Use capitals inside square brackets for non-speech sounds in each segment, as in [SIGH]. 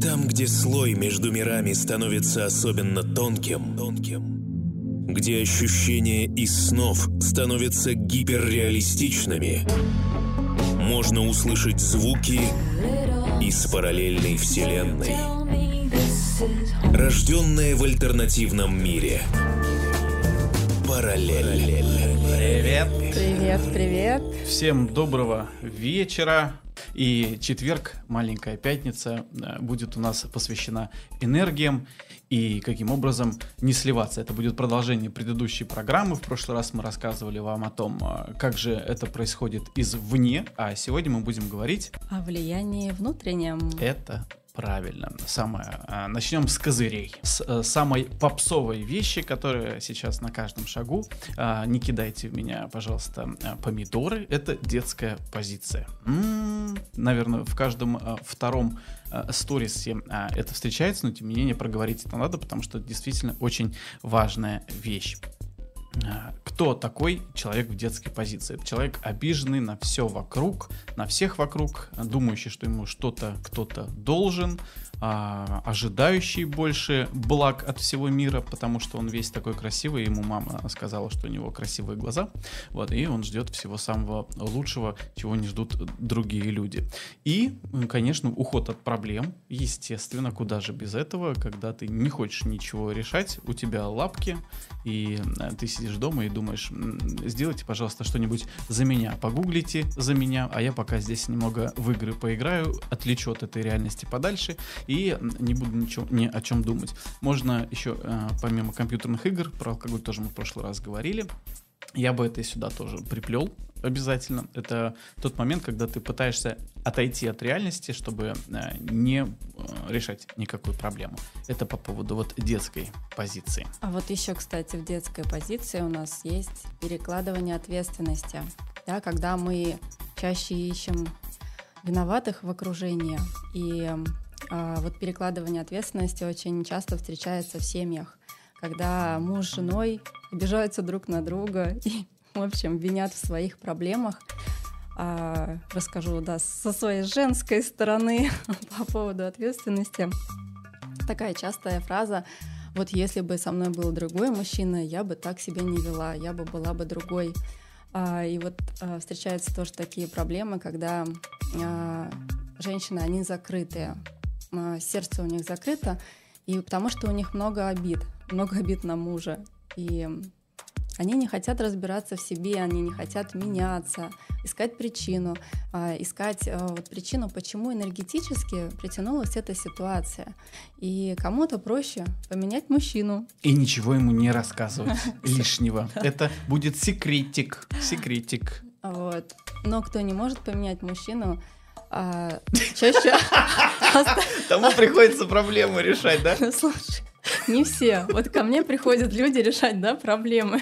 Там, где слой между мирами становится особенно тонким, тонким, где ощущения из снов становятся гиперреалистичными, можно услышать звуки из параллельной вселенной, рожденные в альтернативном мире. Параллель. Привет. Привет, привет. Всем доброго вечера. И четверг, маленькая пятница, э, будет у нас посвящена энергиям и каким образом не сливаться. Это будет продолжение предыдущей программы. В прошлый раз мы рассказывали вам о том, э, как же это происходит извне, а сегодня мы будем говорить... О влиянии внутреннем. Это Правильно. Самое. А, Начнем с козырей. С э, самой попсовой вещи, которая сейчас на каждом шагу. А, Не кидайте в меня, пожалуйста, помидоры. Это детская позиция. М, Наверное, в каждом втором сторисе это встречается, но тем не менее проговорить это надо, потому что это действительно очень важная вещь. Кто такой человек в детской позиции? Это человек обиженный на все вокруг, на всех вокруг, думающий, что ему что-то кто-то должен, а, ожидающий больше благ от всего мира, потому что он весь такой красивый, ему мама сказала, что у него красивые глаза, вот, и он ждет всего самого лучшего, чего не ждут другие люди. И, конечно, уход от проблем, естественно, куда же без этого, когда ты не хочешь ничего решать, у тебя лапки, и э, ты сидишь дома и думаешь, «М, сделайте, пожалуйста, что-нибудь за меня, погуглите за меня, а я пока здесь немного в игры поиграю, отвлечу от этой реальности подальше и м, не буду ничего, ни о чем думать. Можно еще, э, помимо компьютерных игр, про алкоголь тоже мы в прошлый раз говорили, я бы это и сюда тоже приплел обязательно. Это тот момент, когда ты пытаешься отойти от реальности, чтобы э, не э, решать никакую проблему. Это по поводу вот детской позиции. А вот еще, кстати, в детской позиции у нас есть перекладывание ответственности. Да, когда мы чаще ищем виноватых в окружении. И вот перекладывание ответственности очень часто встречается в семьях, когда муж с женой обижаются друг на друга и, в общем, винят в своих проблемах. А, расскажу, да, со своей женской стороны [LAUGHS] по поводу ответственности. Такая частая фраза вот если бы со мной был другой мужчина, я бы так себя не вела, я бы была бы другой. А, и вот а, встречаются тоже такие проблемы, когда а, женщины, они закрытые, а, сердце у них закрыто, и потому что у них много обид, много обид на мужа. И они не хотят разбираться в себе, они не хотят меняться, искать причину, а, искать а, вот причину, почему энергетически притянулась эта ситуация. И кому-то проще поменять мужчину. И ничего ему не рассказывать [LAUGHS] лишнего. Это будет секретик. Секретик. Вот. Но кто не может поменять мужчину, а, чаще... [LAUGHS] Тому приходится проблему решать, да? [LAUGHS] Слушай, не все. Вот ко мне приходят люди решать, да, проблемы.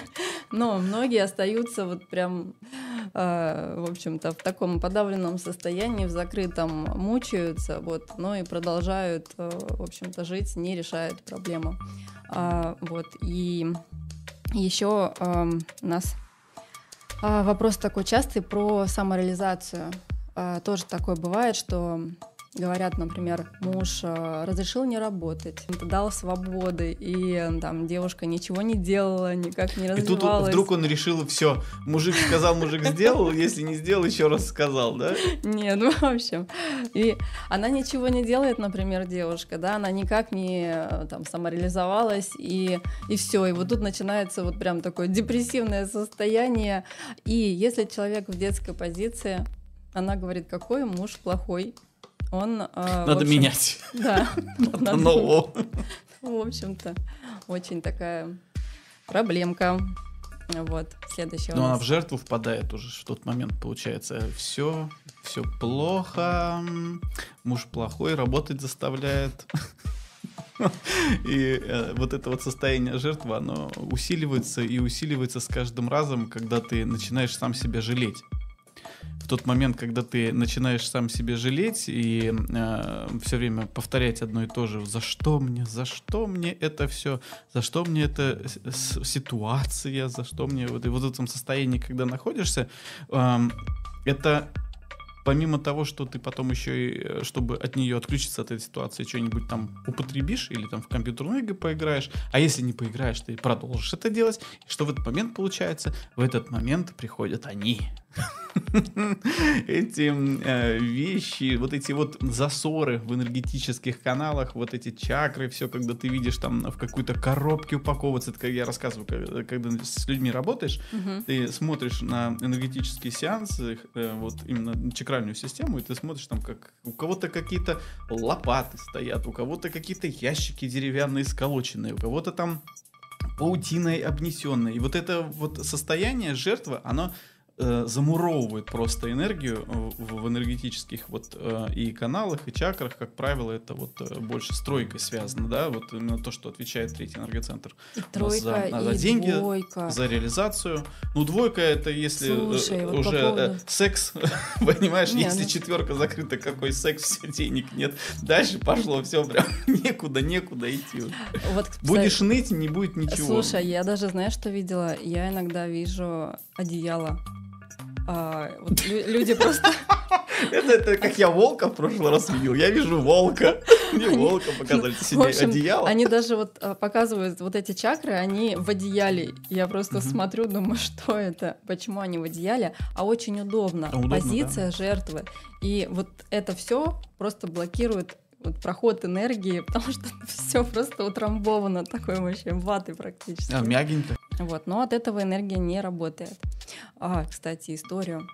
Но многие остаются вот прям, э, в общем-то, в таком подавленном состоянии, в закрытом, мучаются, вот, но и продолжают, э, в общем-то, жить, не решают проблему. А, вот, и еще э, у нас а, вопрос такой частый про самореализацию. А, тоже такое бывает, что говорят, например, муж э, разрешил не работать, дал свободы, и э, там девушка ничего не делала, никак не И тут развивалась. вдруг он решил, все, мужик сказал, мужик сделал, если не сделал, еще раз сказал, да? Нет, ну, в общем. И она ничего не делает, например, девушка, да, она никак не э, там самореализовалась, и, и все. И вот тут начинается вот прям такое депрессивное состояние. И если человек в детской позиции, она говорит, какой муж плохой, он... э, Надо общем, менять. [LAUGHS] Да. Надо нового. [LAUGHS] В общем-то, очень такая проблемка. Вот, следующий Но она нас. в жертву впадает уже в тот момент, получается. Все, все плохо, муж плохой, работать заставляет. [LAUGHS] И э, вот это вот состояние жертвы, оно усиливается и усиливается с каждым разом, когда ты начинаешь сам себя жалеть. В тот момент, когда ты начинаешь сам себе жалеть и все время повторять одно и то же, за что мне, за что мне это все, за что мне эта ситуация, за что мне вот, и вот в этом состоянии, когда находишься, эм, это помимо того, что ты потом еще и, э, чтобы от нее отключиться от этой ситуации, что-нибудь там употребишь или там в компьютерные игры поиграешь, а если не поиграешь, ты продолжишь это делать, и что в этот момент получается? В этот момент приходят они, [LAUGHS] эти э, вещи, вот эти вот засоры в энергетических каналах, вот эти чакры, все, когда ты видишь там в какой-то коробке упаковываться, это как я рассказываю, когда, когда с людьми работаешь, угу. ты смотришь на энергетические сеансы, э, вот именно чакральную систему, и ты смотришь там, как у кого-то какие-то лопаты стоят, у кого-то какие-то ящики деревянные сколоченные, у кого-то там паутиной обнесенные. И вот это вот состояние жертвы, оно э, замуровывает просто энергию в, в энергетических вот э, и каналах, и чакрах, как правило, это вот э, больше с тройкой связано, да, вот именно то, что отвечает третий энергоцентр. И тройка, за, за и деньги, двойка. за реализацию. Ну, двойка это если э, Слушай, вот уже по поводу... э, секс, [LAUGHS] понимаешь, Не, если ну- четверка закрыта, какой секс, все, денег нет. Дальше пошло, все прям [LAUGHS] некуда, некуда идти. Вот, кстати, Будешь ныть, не будет ничего. Слушай, я даже, знаешь, что видела? Я иногда вижу одеяло. А, вот лю- люди просто... [LAUGHS] Это, это как я волка в прошлый раз видел. Я вижу волка. Мне волка показали. Сегодня общем, одеяло. Они даже вот а, показывают вот эти чакры, они в одеяле. Я просто Мгм. смотрю, думаю, [LAUGHS] что это, почему они в одеяле, а очень удобно. Удобно, Позиция жертвы. И вот это все просто блокирует вот проход энергии, [LAUGHS] потому что [LAUGHS] все просто утрамбовано такой вообще ваты практически. А, мягенько. Вот, но от этого энергия не работает. А, кстати, историю.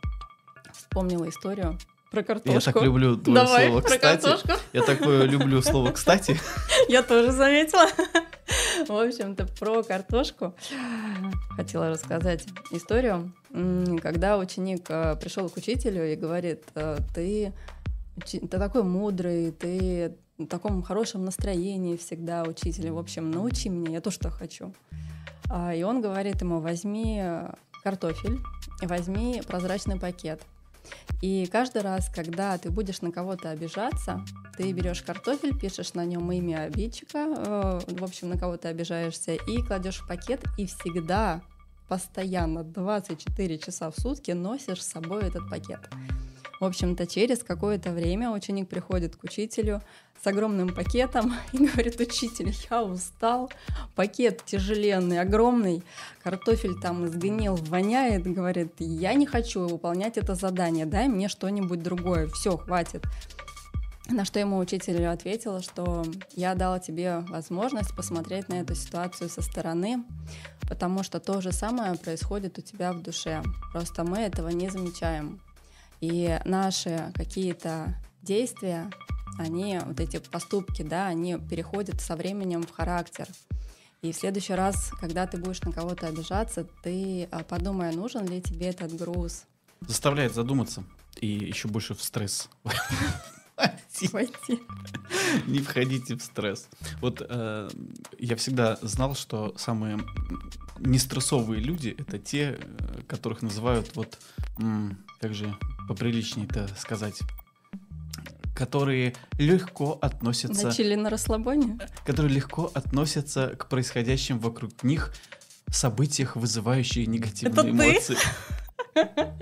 Вспомнила историю про картошку. Я так люблю твое Давай, слово про «кстати». картошку. Я такое люблю слово «кстати». [LAUGHS] Я тоже заметила. В общем-то, про картошку хотела рассказать историю. Когда ученик э, пришел к учителю и говорит, э, ты, ты такой мудрый, ты в таком хорошем настроении всегда, учитель. В общем, научи меня, я тоже так хочу. А, И он говорит ему, возьми картофель, возьми прозрачный пакет. И каждый раз, когда ты будешь на кого-то обижаться, ты берешь картофель, пишешь на нем имя обидчика, э, в общем, на кого ты обижаешься, и кладешь в пакет, и всегда, постоянно, 24 часа в сутки носишь с собой этот пакет. В общем-то, через какое-то время ученик приходит к учителю с огромным пакетом [LAUGHS] и говорит, учитель, я устал, пакет тяжеленный, огромный, картофель там изгнил, воняет, говорит, я не хочу выполнять это задание, дай мне что-нибудь другое, все, хватит. На что ему учитель ответила, что я дала тебе возможность посмотреть на эту ситуацию со стороны, потому что то же самое происходит у тебя в душе. Просто мы этого не замечаем. И наши какие-то действия, они, вот эти поступки, да, они переходят со временем в характер. И в следующий раз, когда ты будешь на кого-то обижаться, ты а, подумай, нужен ли тебе этот груз. Заставляет задуматься. И еще больше в стресс. [LAUGHS] Пойти. Не входите в стресс. Вот э, я всегда знал, что самые нестрессовые люди это те, э, которых называют вот м, как же поприличнее-то сказать, которые легко относятся, Начали на расслабоне? которые легко относятся к происходящим вокруг них событиях, вызывающих негативные Это ты? эмоции. На- [LAUGHS]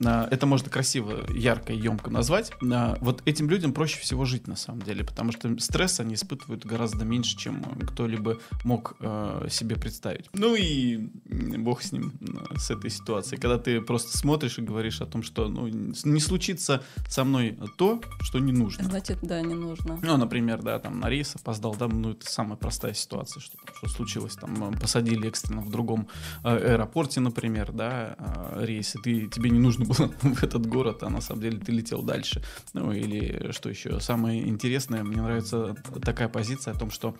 Это можно красиво, ярко и емко назвать. На- Вот этим людям проще всего жить на самом деле, потому что стресс они испытывают гораздо меньше, чем кто-либо мог э, себе представить. Ну и бог с ним, э, с этой ситуацией. Когда ты просто смотришь и говоришь о том, что ну, не случится со мной то, что не нужно. Значит, да, не нужно. Ну, например, да, там на рейс опоздал, да, ну это самая простая ситуация, что, что случилось, там э, посадили экстренно в другом э, аэропорте, например, да, э, рейс, и ты, тебе не нужно было [LAUGHS] в этот город, а на самом деле ты летел дальше. Ну или что еще, самое интересное, мне нравится такая позиция о том, что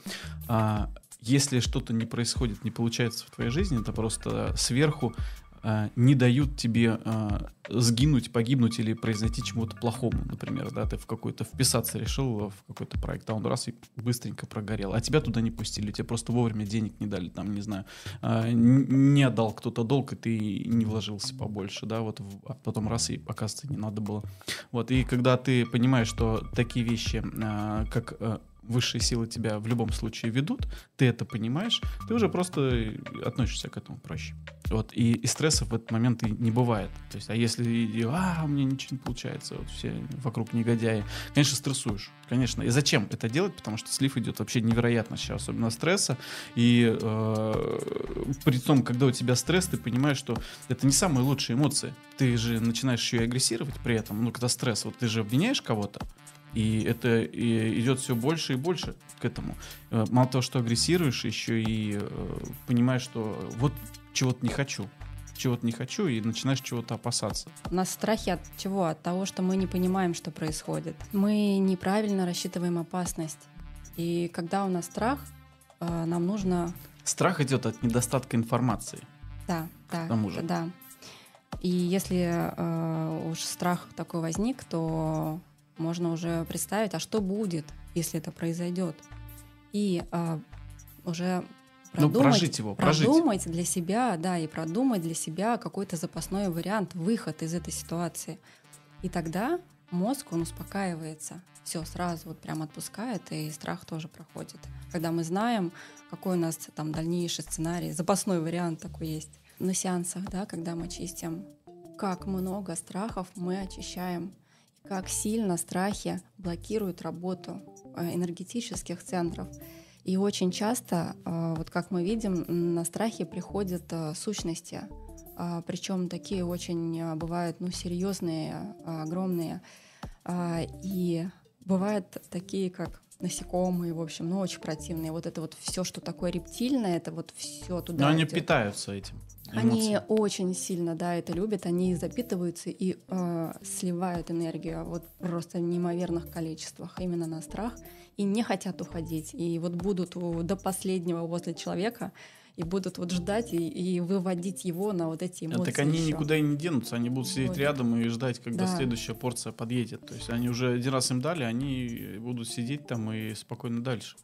а, если что-то не происходит, не получается в твоей жизни, это просто сверху не дают тебе а, сгинуть, погибнуть или произойти чему-то плохому, например, да, ты в какой-то вписаться решил в какой-то проект, а он раз и быстренько прогорел, а тебя туда не пустили, тебе просто вовремя денег не дали, там, не знаю, н- не отдал кто-то долг, и ты не вложился побольше, да, вот, а потом раз и, оказывается, не надо было. Вот, и когда ты понимаешь, что такие вещи, а, как а, высшие силы тебя в любом случае ведут, ты это понимаешь, ты уже просто относишься к этому проще. Вот, и, и стресса в этот момент и не бывает. То есть, а если и, а, у меня ничего не получается, вот все вокруг негодяи, конечно, стрессуешь, конечно. И зачем это делать? Потому что слив идет вообще невероятно сейчас, особенно стресса. И э, при том, когда у тебя стресс, ты понимаешь, что это не самые лучшие эмоции. Ты же начинаешь еще и агрессировать при этом. Ну, когда стресс, вот ты же обвиняешь кого-то, и это и идет все больше и больше к этому. Э, мало того, что агрессируешь, еще и э, понимаешь, что вот чего-то не хочу чего-то не хочу и начинаешь чего-то опасаться. У нас страхи от чего? От того, что мы не понимаем, что происходит. Мы неправильно рассчитываем опасность. И когда у нас страх, э, нам нужно... Страх идет от недостатка информации. Да, да. К тому же. Да. И если э, уж страх такой возник, то можно уже представить, а что будет, если это произойдет. И э, уже продумать, ну, прожить его, продумать прожить. для себя, да, и продумать для себя какой-то запасной вариант, выход из этой ситуации. И тогда мозг, он успокаивается. Все, сразу вот прям отпускает, и страх тоже проходит. Когда мы знаем, какой у нас там дальнейший сценарий, запасной вариант такой есть. На сеансах, да, когда мы чистим, как много страхов мы очищаем, как сильно страхи блокируют работу э, энергетических центров. И очень часто, а, вот как мы видим, на страхи приходят а, сущности, а, причем такие очень бывают ну, серьезные, огромные. И бывают такие, как насекомые, в общем, ну очень противные. Вот это вот все, что такое рептильное, это вот все туда. Но они идет. питаются этим. Эмоции. Они очень сильно, да, это любят, они запитываются и э, сливают энергию вот просто в неимоверных количествах именно на страх и не хотят уходить. И вот будут до последнего возле человека и будут вот ждать и, и выводить его на вот эти эмоции. Так они еще. никуда и не денутся, они будут сидеть вот. рядом и ждать, когда Да. следующая порция подъедет. То есть они уже один раз им дали, они будут сидеть там и спокойно дальше.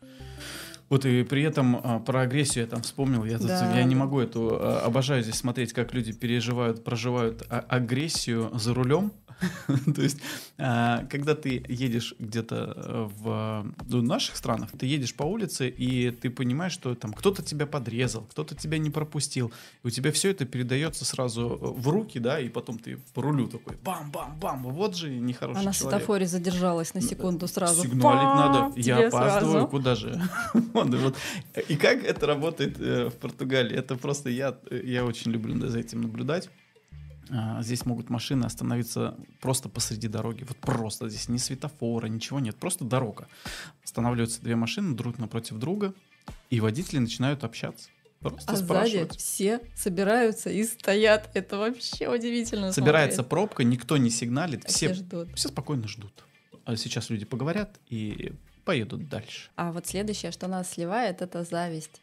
Вот и при этом а, про агрессию я там вспомнил. Я, тут- Да, я не могу эту а, обожаю здесь смотреть, как люди переживают, проживают а- агрессию за рулем. [LAUGHS] То есть, а, когда ты едешь где-то э, в ну, наших странах, ты едешь по улице и ты понимаешь, что там кто-то тебя подрезал, кто-то тебя не пропустил, у тебя все это передается сразу э, в руки, да, и потом ты по рулю такой бам-бам-бам, вот же нехороший А на человек. светофоре задержалась на секунду сразу. Сигналить надо. Я опаздываю. Куда же? [LAUGHS] И как это работает э, в Португалии? Это просто я очень люблю за этим наблюдать. А, Здесь могут машины остановиться просто посреди дороги. Вот просто здесь ни светофора, ничего нет. Просто дорога. Останавливаются две машины друг напротив друга, и водители начинают общаться. Просто А сзади все собираются и стоят. Это вообще удивительно. Собирается смотреть. пробка, никто не сигналит, А все все, ждут. все спокойно ждут. А сейчас люди поговорят и поедут дальше. А вот следующее, что нас сливает, это зависть.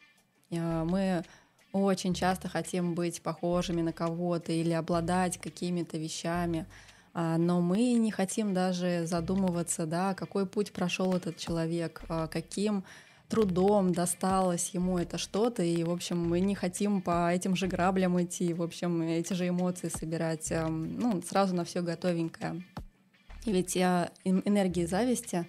Э, Мы очень часто хотим быть похожими на кого-то или обладать какими-то вещами, а, но мы не хотим даже задумываться, да, какой путь прошел этот человек, а, каким трудом досталось ему это что-то, и, в общем, мы не хотим по этим же граблям идти, в общем, эти же эмоции собирать, эм, ну, сразу на все готовенькое. Ведь эн- энергии зависти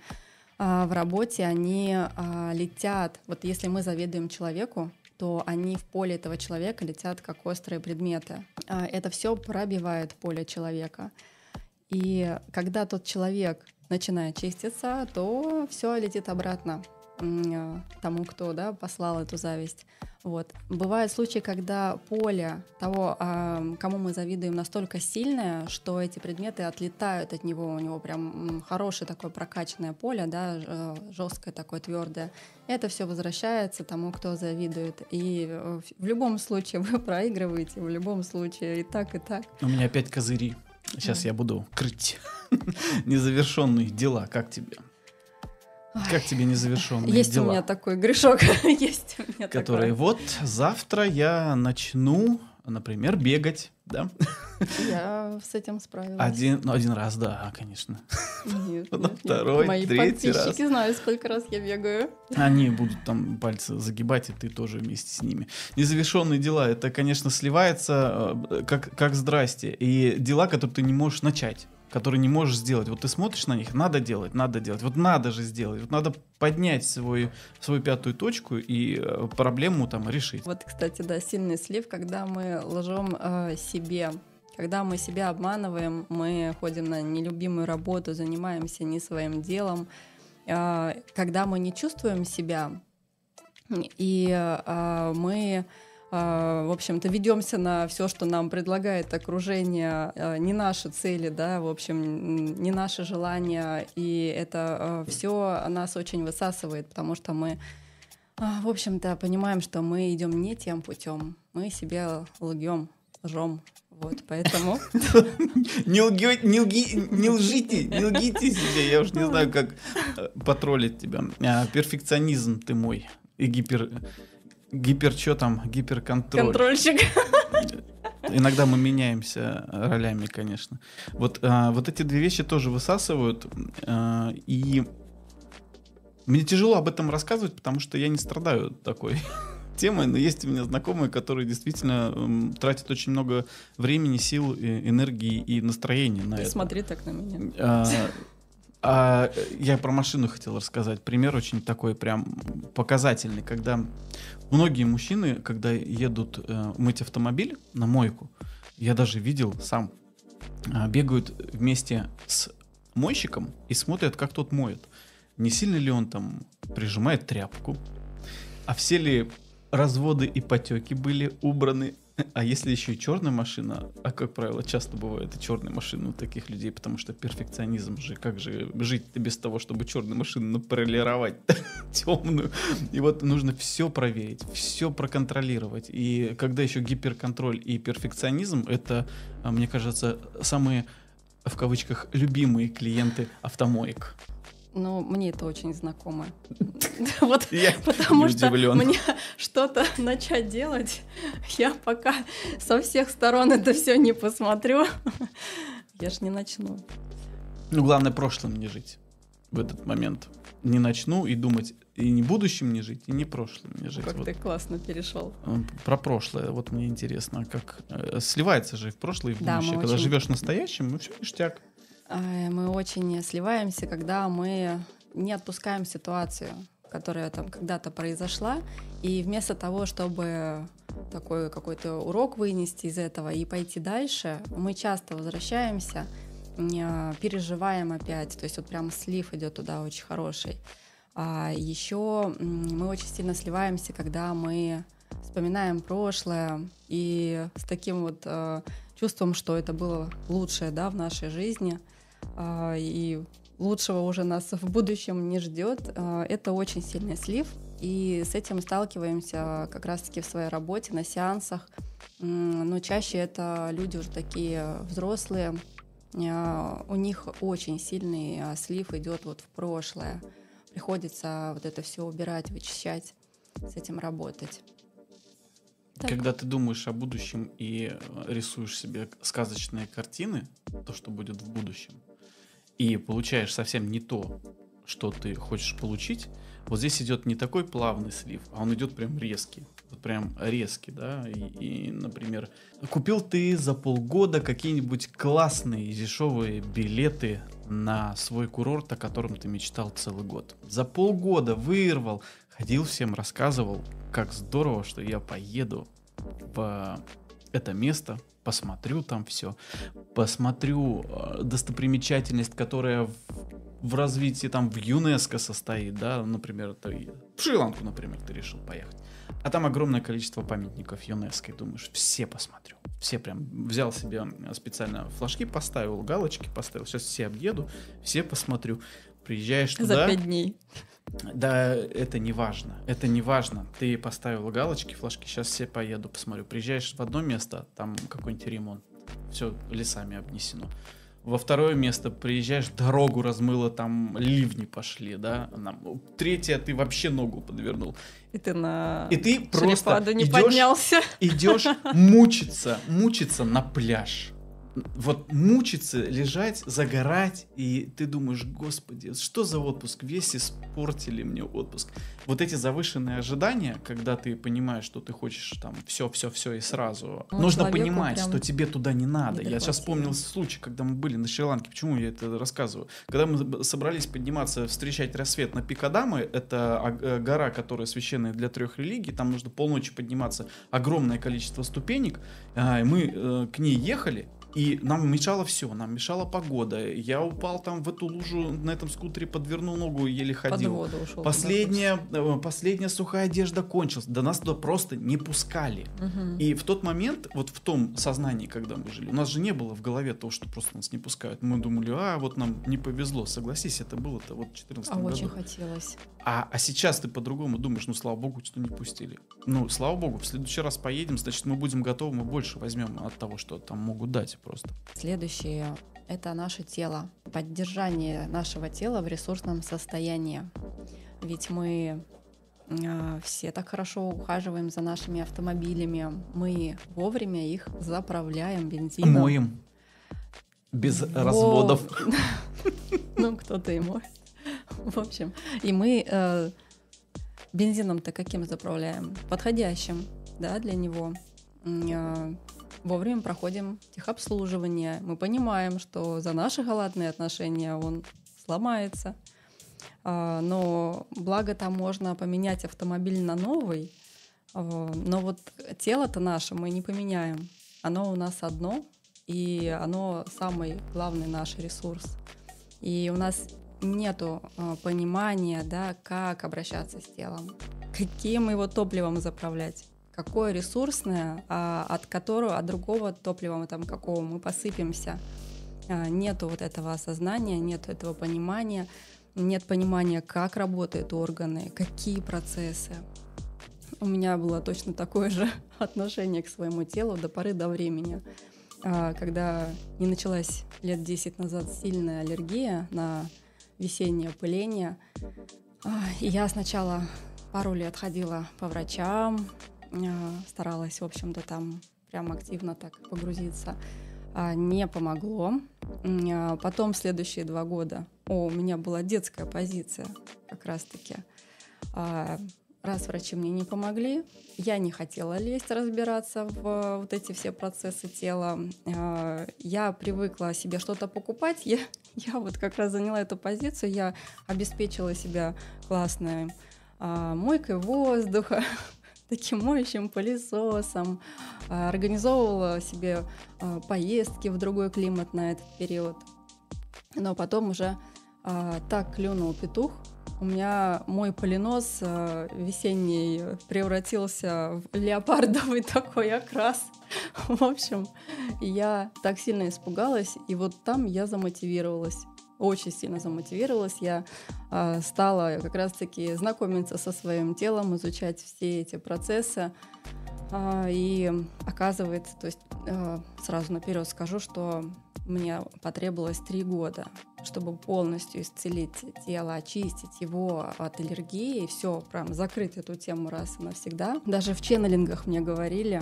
а, в работе, они а, летят, вот если мы завидуем человеку, то они в поле этого человека летят как острые предметы. А, Это все пробивает поле человека. И когда тот человек начинает чиститься, то все летит обратно тому, кто да, послал эту зависть. Вот. Бывают случаи, когда поле того, а, кому мы завидуем, настолько сильное, что эти предметы отлетают от него. У него прям хорошее такое прокачанное поле, да, жесткое такое, твердое. Это все возвращается тому, кто завидует. И э, в любом случае [LAUGHS] вы проигрываете, в любом случае и так, и так. У меня опять козыри. Сейчас я буду крыть [LAUGHS] незавершенные дела. Как тебе? Как тебе незавершенные Есть дела? у меня такой грешок, [LAUGHS] есть у меня которые такое. вот завтра я начну, например, бегать, да? Я с этим справилась. Один, ну, один раз, да, конечно. Нет, на нет, нет. второй, Мои третий раз. подписчики знают, сколько раз я бегаю. Они будут там пальцы загибать, и ты тоже вместе с ними. Незавершенные дела, это, конечно, сливается э, как, как здрасте. И дела, которые ты не можешь начать. Которые не можешь сделать. Вот ты смотришь на них, надо делать, надо делать, вот надо же сделать, вот надо поднять свой, свою пятую точку и э, проблему там решить. Вот, кстати, да, сильный слив, когда мы лжем э, себе когда мы себя обманываем, мы ходим на нелюбимую работу, занимаемся не своим делом, э, когда мы не чувствуем себя, и э, мы в общем-то, ведемся на все, что нам предлагает окружение, а, не наши цели, да, в общем, не наши желания, и это а, все нас очень высасывает, потому что мы, в общем-то, понимаем, что мы идем не тем путем, мы себе лгем, лжем, вот, поэтому... [LAUGHS] Не лжите, не лгите себе, я уж не знаю, как э, потроллить тебя. Перфекционизм ты мой и гипер гипер что там, гиперконтроль. Контрольщик. [LAUGHS] Иногда мы меняемся ролями, конечно. Вот, а, вот эти две вещи тоже высасывают. А, и мне тяжело об этом рассказывать, потому что я не страдаю такой [LAUGHS] темой, но есть у меня знакомые, которые действительно тратят очень много времени, сил, энергии и настроения на Ты это. Смотри так на меня. А, а, я про машину хотел рассказать. Пример очень такой прям показательный, когда многие мужчины, когда едут э, мыть автомобиль на мойку, я даже видел сам, э, бегают вместе с мойщиком и смотрят, как тот моет. Не сильно ли он там прижимает тряпку, а все ли разводы и потеки были убраны а если еще и черная машина, а как правило часто бывает и черные машины у таких людей, потому что перфекционизм же, как же жить без того, чтобы черную машину наполировать [LAUGHS] темную. И вот нужно все проверить, все проконтролировать. И когда еще гиперконтроль и перфекционизм, это, а, мне кажется, самые в кавычках любимые клиенты автомоек. Ну, мне это очень знакомо. [LAUGHS] Вот потому что мне что-то [LAUGHS] начать делать, я пока со всех сторон это все не посмотрю, [LAUGHS] я ж не начну. Ну, главное, прошлым не жить в этот момент. Не начну и думать, и не будущим не жить, и не прошлым не жить. Как вот. ты классно перешел. Про прошлое, вот мне интересно, как э, сливается же и в прошлое, и в будущее. Когда очень... живешь настоящим, ну все ништяк. Мы очень сливаемся, когда мы не отпускаем ситуацию, которая там когда-то произошла, и вместо того, чтобы такой какой-то урок вынести из этого и пойти дальше, мы часто возвращаемся, а, переживаем опять, то есть вот прям слив идет туда очень хороший. А еще мы очень сильно сливаемся, когда мы вспоминаем прошлое и с таким вот э, чувством, что это было лучшее да, в нашей жизни – и лучшего уже нас в будущем не ждет. А, это очень сильный слив, и с этим сталкиваемся как раз-таки в своей работе, на сеансах. Но чаще это люди уже такие взрослые, а, у них очень сильный слив идет вот в прошлое. Приходится вот это все убирать, вычищать, с этим работать. Так. Когда ты думаешь о будущем и рисуешь себе сказочные картины, то, что будет в будущем, и получаешь совсем не то, что ты хочешь получить, вот здесь идет не такой плавный слив, а он идет прям резкий. Вот прям резкий, да. И, и, например, купил ты за полгода какие-нибудь классные дешевые билеты на свой курорт, о котором ты мечтал целый год. За полгода вырвал, ходил всем, рассказывал, как здорово, что я поеду в это место, посмотрю там все, посмотрю э, достопримечательность, которая в, в развитии там в ЮНЕСКО состоит, да, например, ты в Шри-Ланку, например, ты решил поехать. А там огромное количество памятников ЮНЕСКО, и думаешь, все посмотрю. Все прям взял себе специально флажки, поставил, галочки поставил, сейчас все объеду, все посмотрю. Приезжаешь туда... За пять дней. Да, это не важно. Это не важно. Ты поставил галочки, флажки, сейчас все поеду, посмотрю. Приезжаешь в одно место, там какой-нибудь ремонт. Все лесами обнесено. Во второе место приезжаешь, дорогу размыло, там ливни пошли, да. Нам, третье, ты вообще ногу подвернул. И ты на И ты просто не идешь, поднялся. идешь мучиться, мучиться на пляж вот мучиться, лежать, загорать, и ты думаешь, господи, что за отпуск? Весь испортили мне отпуск. Вот эти завышенные ожидания, когда ты понимаешь, что ты хочешь там все, все, все и сразу. Ну, Нужно понимать, что тебе туда не надо. не Я сейчас вспомнил случай, когда мы были на Шри-Ланке. Почему я это рассказываю? Когда мы собрались подниматься, встречать рассвет на Пикадамы, это э, гора, которая священная для трех религий, там нужно полночи подниматься, огромное количество ступенек. А, и Мы э, к ней ехали, и нам мешало все, нам мешала погода. Я упал там в эту лужу на этом скутере, подвернул ногу и еле Под ходил. воду ушел. Последняя, э, последняя сухая одежда кончилась. До нас туда просто не пускали. Мгм. И в тот момент, вот в том сознании, когда мы жили, у нас же не было в голове того, что просто нас не пускают. Мы думали, а вот нам не повезло. Согласись, это было-то вот в 14 А очень году. хотелось. А, а сейчас ты по-другому думаешь, ну слава богу, что не пустили. Ну, слава богу, в следующий раз поедем, значит, мы будем готовы, мы больше возьмем от того, что там могут дать просто. Следующее — это наше тело. Поддержание нашего тела в ресурсном состоянии. Ведь мы э, все так хорошо ухаживаем за нашими автомобилями. Мы вовремя их заправляем бензином. Моем. Без Во- разводов. [LAUGHS] Ну, кто-то и моет. В общем, и мы э, бензином-то каким заправляем? Подходящим, да, для него. Э, Вовремя проходим техобслуживание. Мы понимаем, что за наши галатные отношения он сломается. А, Но благо там можно поменять автомобиль на новый. А, Но вот тело-то наше мы не поменяем. Оно у нас одно, и оно самый главный наш ресурс. И у нас нету э, понимания, да, как обращаться с телом, каким его топливом заправлять, какое ресурсное, а, от которого, от другого топлива там какого мы посыпемся. А, Нету вот этого осознания, нет этого понимания, нет понимания, как работают органы, какие процессы. У меня было точно такое же [LAUGHS] отношение к своему телу до поры до времени. А, Когда не началась лет 10 назад сильная аллергия на весеннее пыление, а, и я сначала пару лет ходила по врачам, а, старалась, в общем-то, там прям активно так погрузиться. А, Не помогло. Потом следующие два года о, у меня была детская позиция как раз-таки. Раз врачи мне не помогли, я не хотела лезть разбираться в вот эти все процессы тела. Я привыкла себе что-то покупать. Я, я вот как раз заняла эту позицию. Я обеспечила себя классной а, мойкой воздуха, [LAUGHS] таким моющим пылесосом, а, организовывала себе а, поездки в другой климат на этот период. Но потом уже а, так клюнул петух, у меня мой поленос а, весенний превратился в леопардовый [LAUGHS] такой окрас. В общем, я так сильно испугалась, и вот там я замотивировалась. Очень сильно замотивировалась. Я а, стала как раз-таки знакомиться со своим телом, изучать все эти процессы. А, и оказывается, то есть э, сразу наперед скажу, что мне потребовалось три года, чтобы полностью исцелить тело, очистить его от аллергии, все, прям закрыть эту тему раз и навсегда. Даже в ченнелингах мне говорили,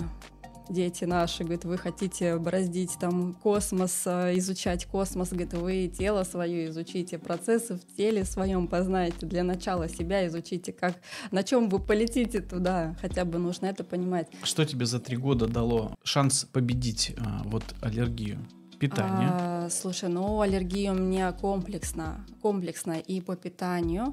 дети наши, говорит, вы хотите бороздить там космос, э, изучать космос, говорит, вы тело свое изучите, процессы в теле своем познаете, для начала себя изучите, как, на чем вы полетите туда, хотя бы нужно это понимать. Что тебе за три года дало шанс победить а, вот аллергию? Питание. А, слушай, ну аллергия у меня комплексно, комплексно и по питанию,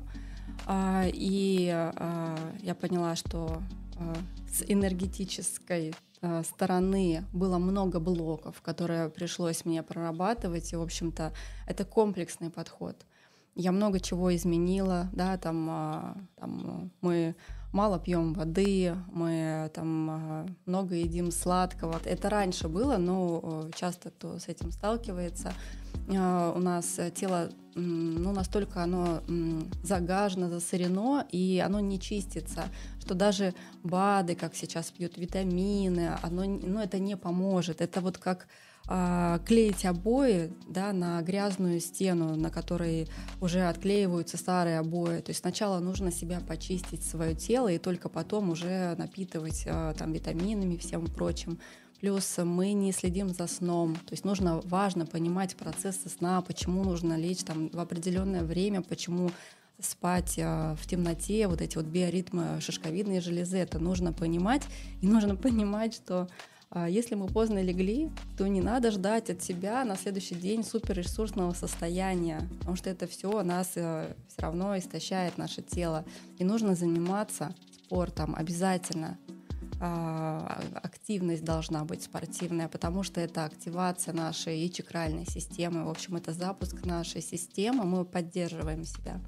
а, и а, я поняла, что а, с энергетической а, стороны было много блоков, которые пришлось мне прорабатывать, и, в общем-то, это комплексный подход. Я много чего изменила, да, там, а, там мы мало пьем воды, мы там а, много едим сладкого. Это раньше было, но часто кто с этим сталкивается. А, У нас тело, ну, настолько оно загажено, засорено, и оно не чистится, что даже БАДы, как сейчас пьют, витамины, оно, ну, это не поможет. Это вот как а, клеить обои да, на грязную стену, на которой уже отклеиваются старые обои. То есть сначала нужно себя почистить, свое тело, и только потом уже напитывать а, там, витаминами и всем прочим. Плюс мы не следим за сном. То есть нужно важно понимать процессы сна, почему нужно лечь там в определенное время, почему спать э, в темноте, вот эти вот биоритмы шишковидные железы, это нужно понимать. И нужно понимать, что а если мы поздно легли, то не надо ждать от себя на следующий день суперресурсного состояния, потому что это все нас э, все равно истощает наше тело. И нужно заниматься спортом обязательно. А, активность должна быть спортивная, потому что это активация нашей и чакральной системы. В общем, это запуск нашей системы, мы поддерживаем себя.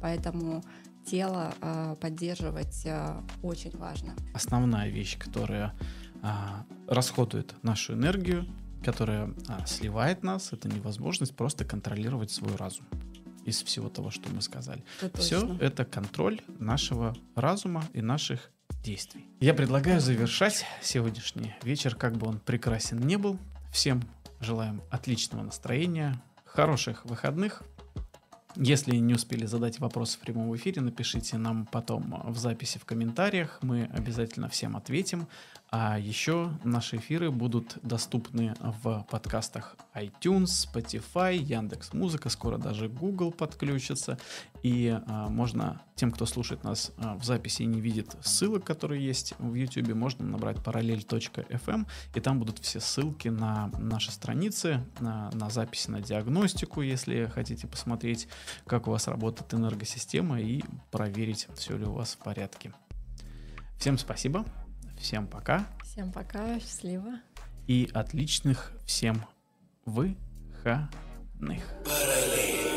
Поэтому тело а, поддерживать очень важно. Основная вещь, которая а, расходует нашу энергию, которая а, сливает нас, это невозможность просто контролировать свой разум из всего того, что мы сказали. Это Все это контроль нашего разума и наших действий. Я предлагаю завершать сегодняшний вечер, как бы он прекрасен не был. Всем желаем отличного настроения, хороших выходных. Если не успели задать вопрос в прямом эфире, напишите нам потом в записи в комментариях. Мы обязательно всем ответим. А еще наши эфиры будут доступны в подкастах iTunes, Spotify, Яндекс Музыка, скоро даже Google подключится. И а, можно тем, кто слушает нас а, в записи и не видит ссылок, которые есть в YouTube, можно набрать параллель.fm, и там будут все ссылки на наши страницы, на, на записи на диагностику, если хотите посмотреть, как у вас работает энергосистема и проверить, все ли у вас в порядке. Всем спасибо. Всем пока. Всем пока, счастливо. И отличных всем выходных. Пора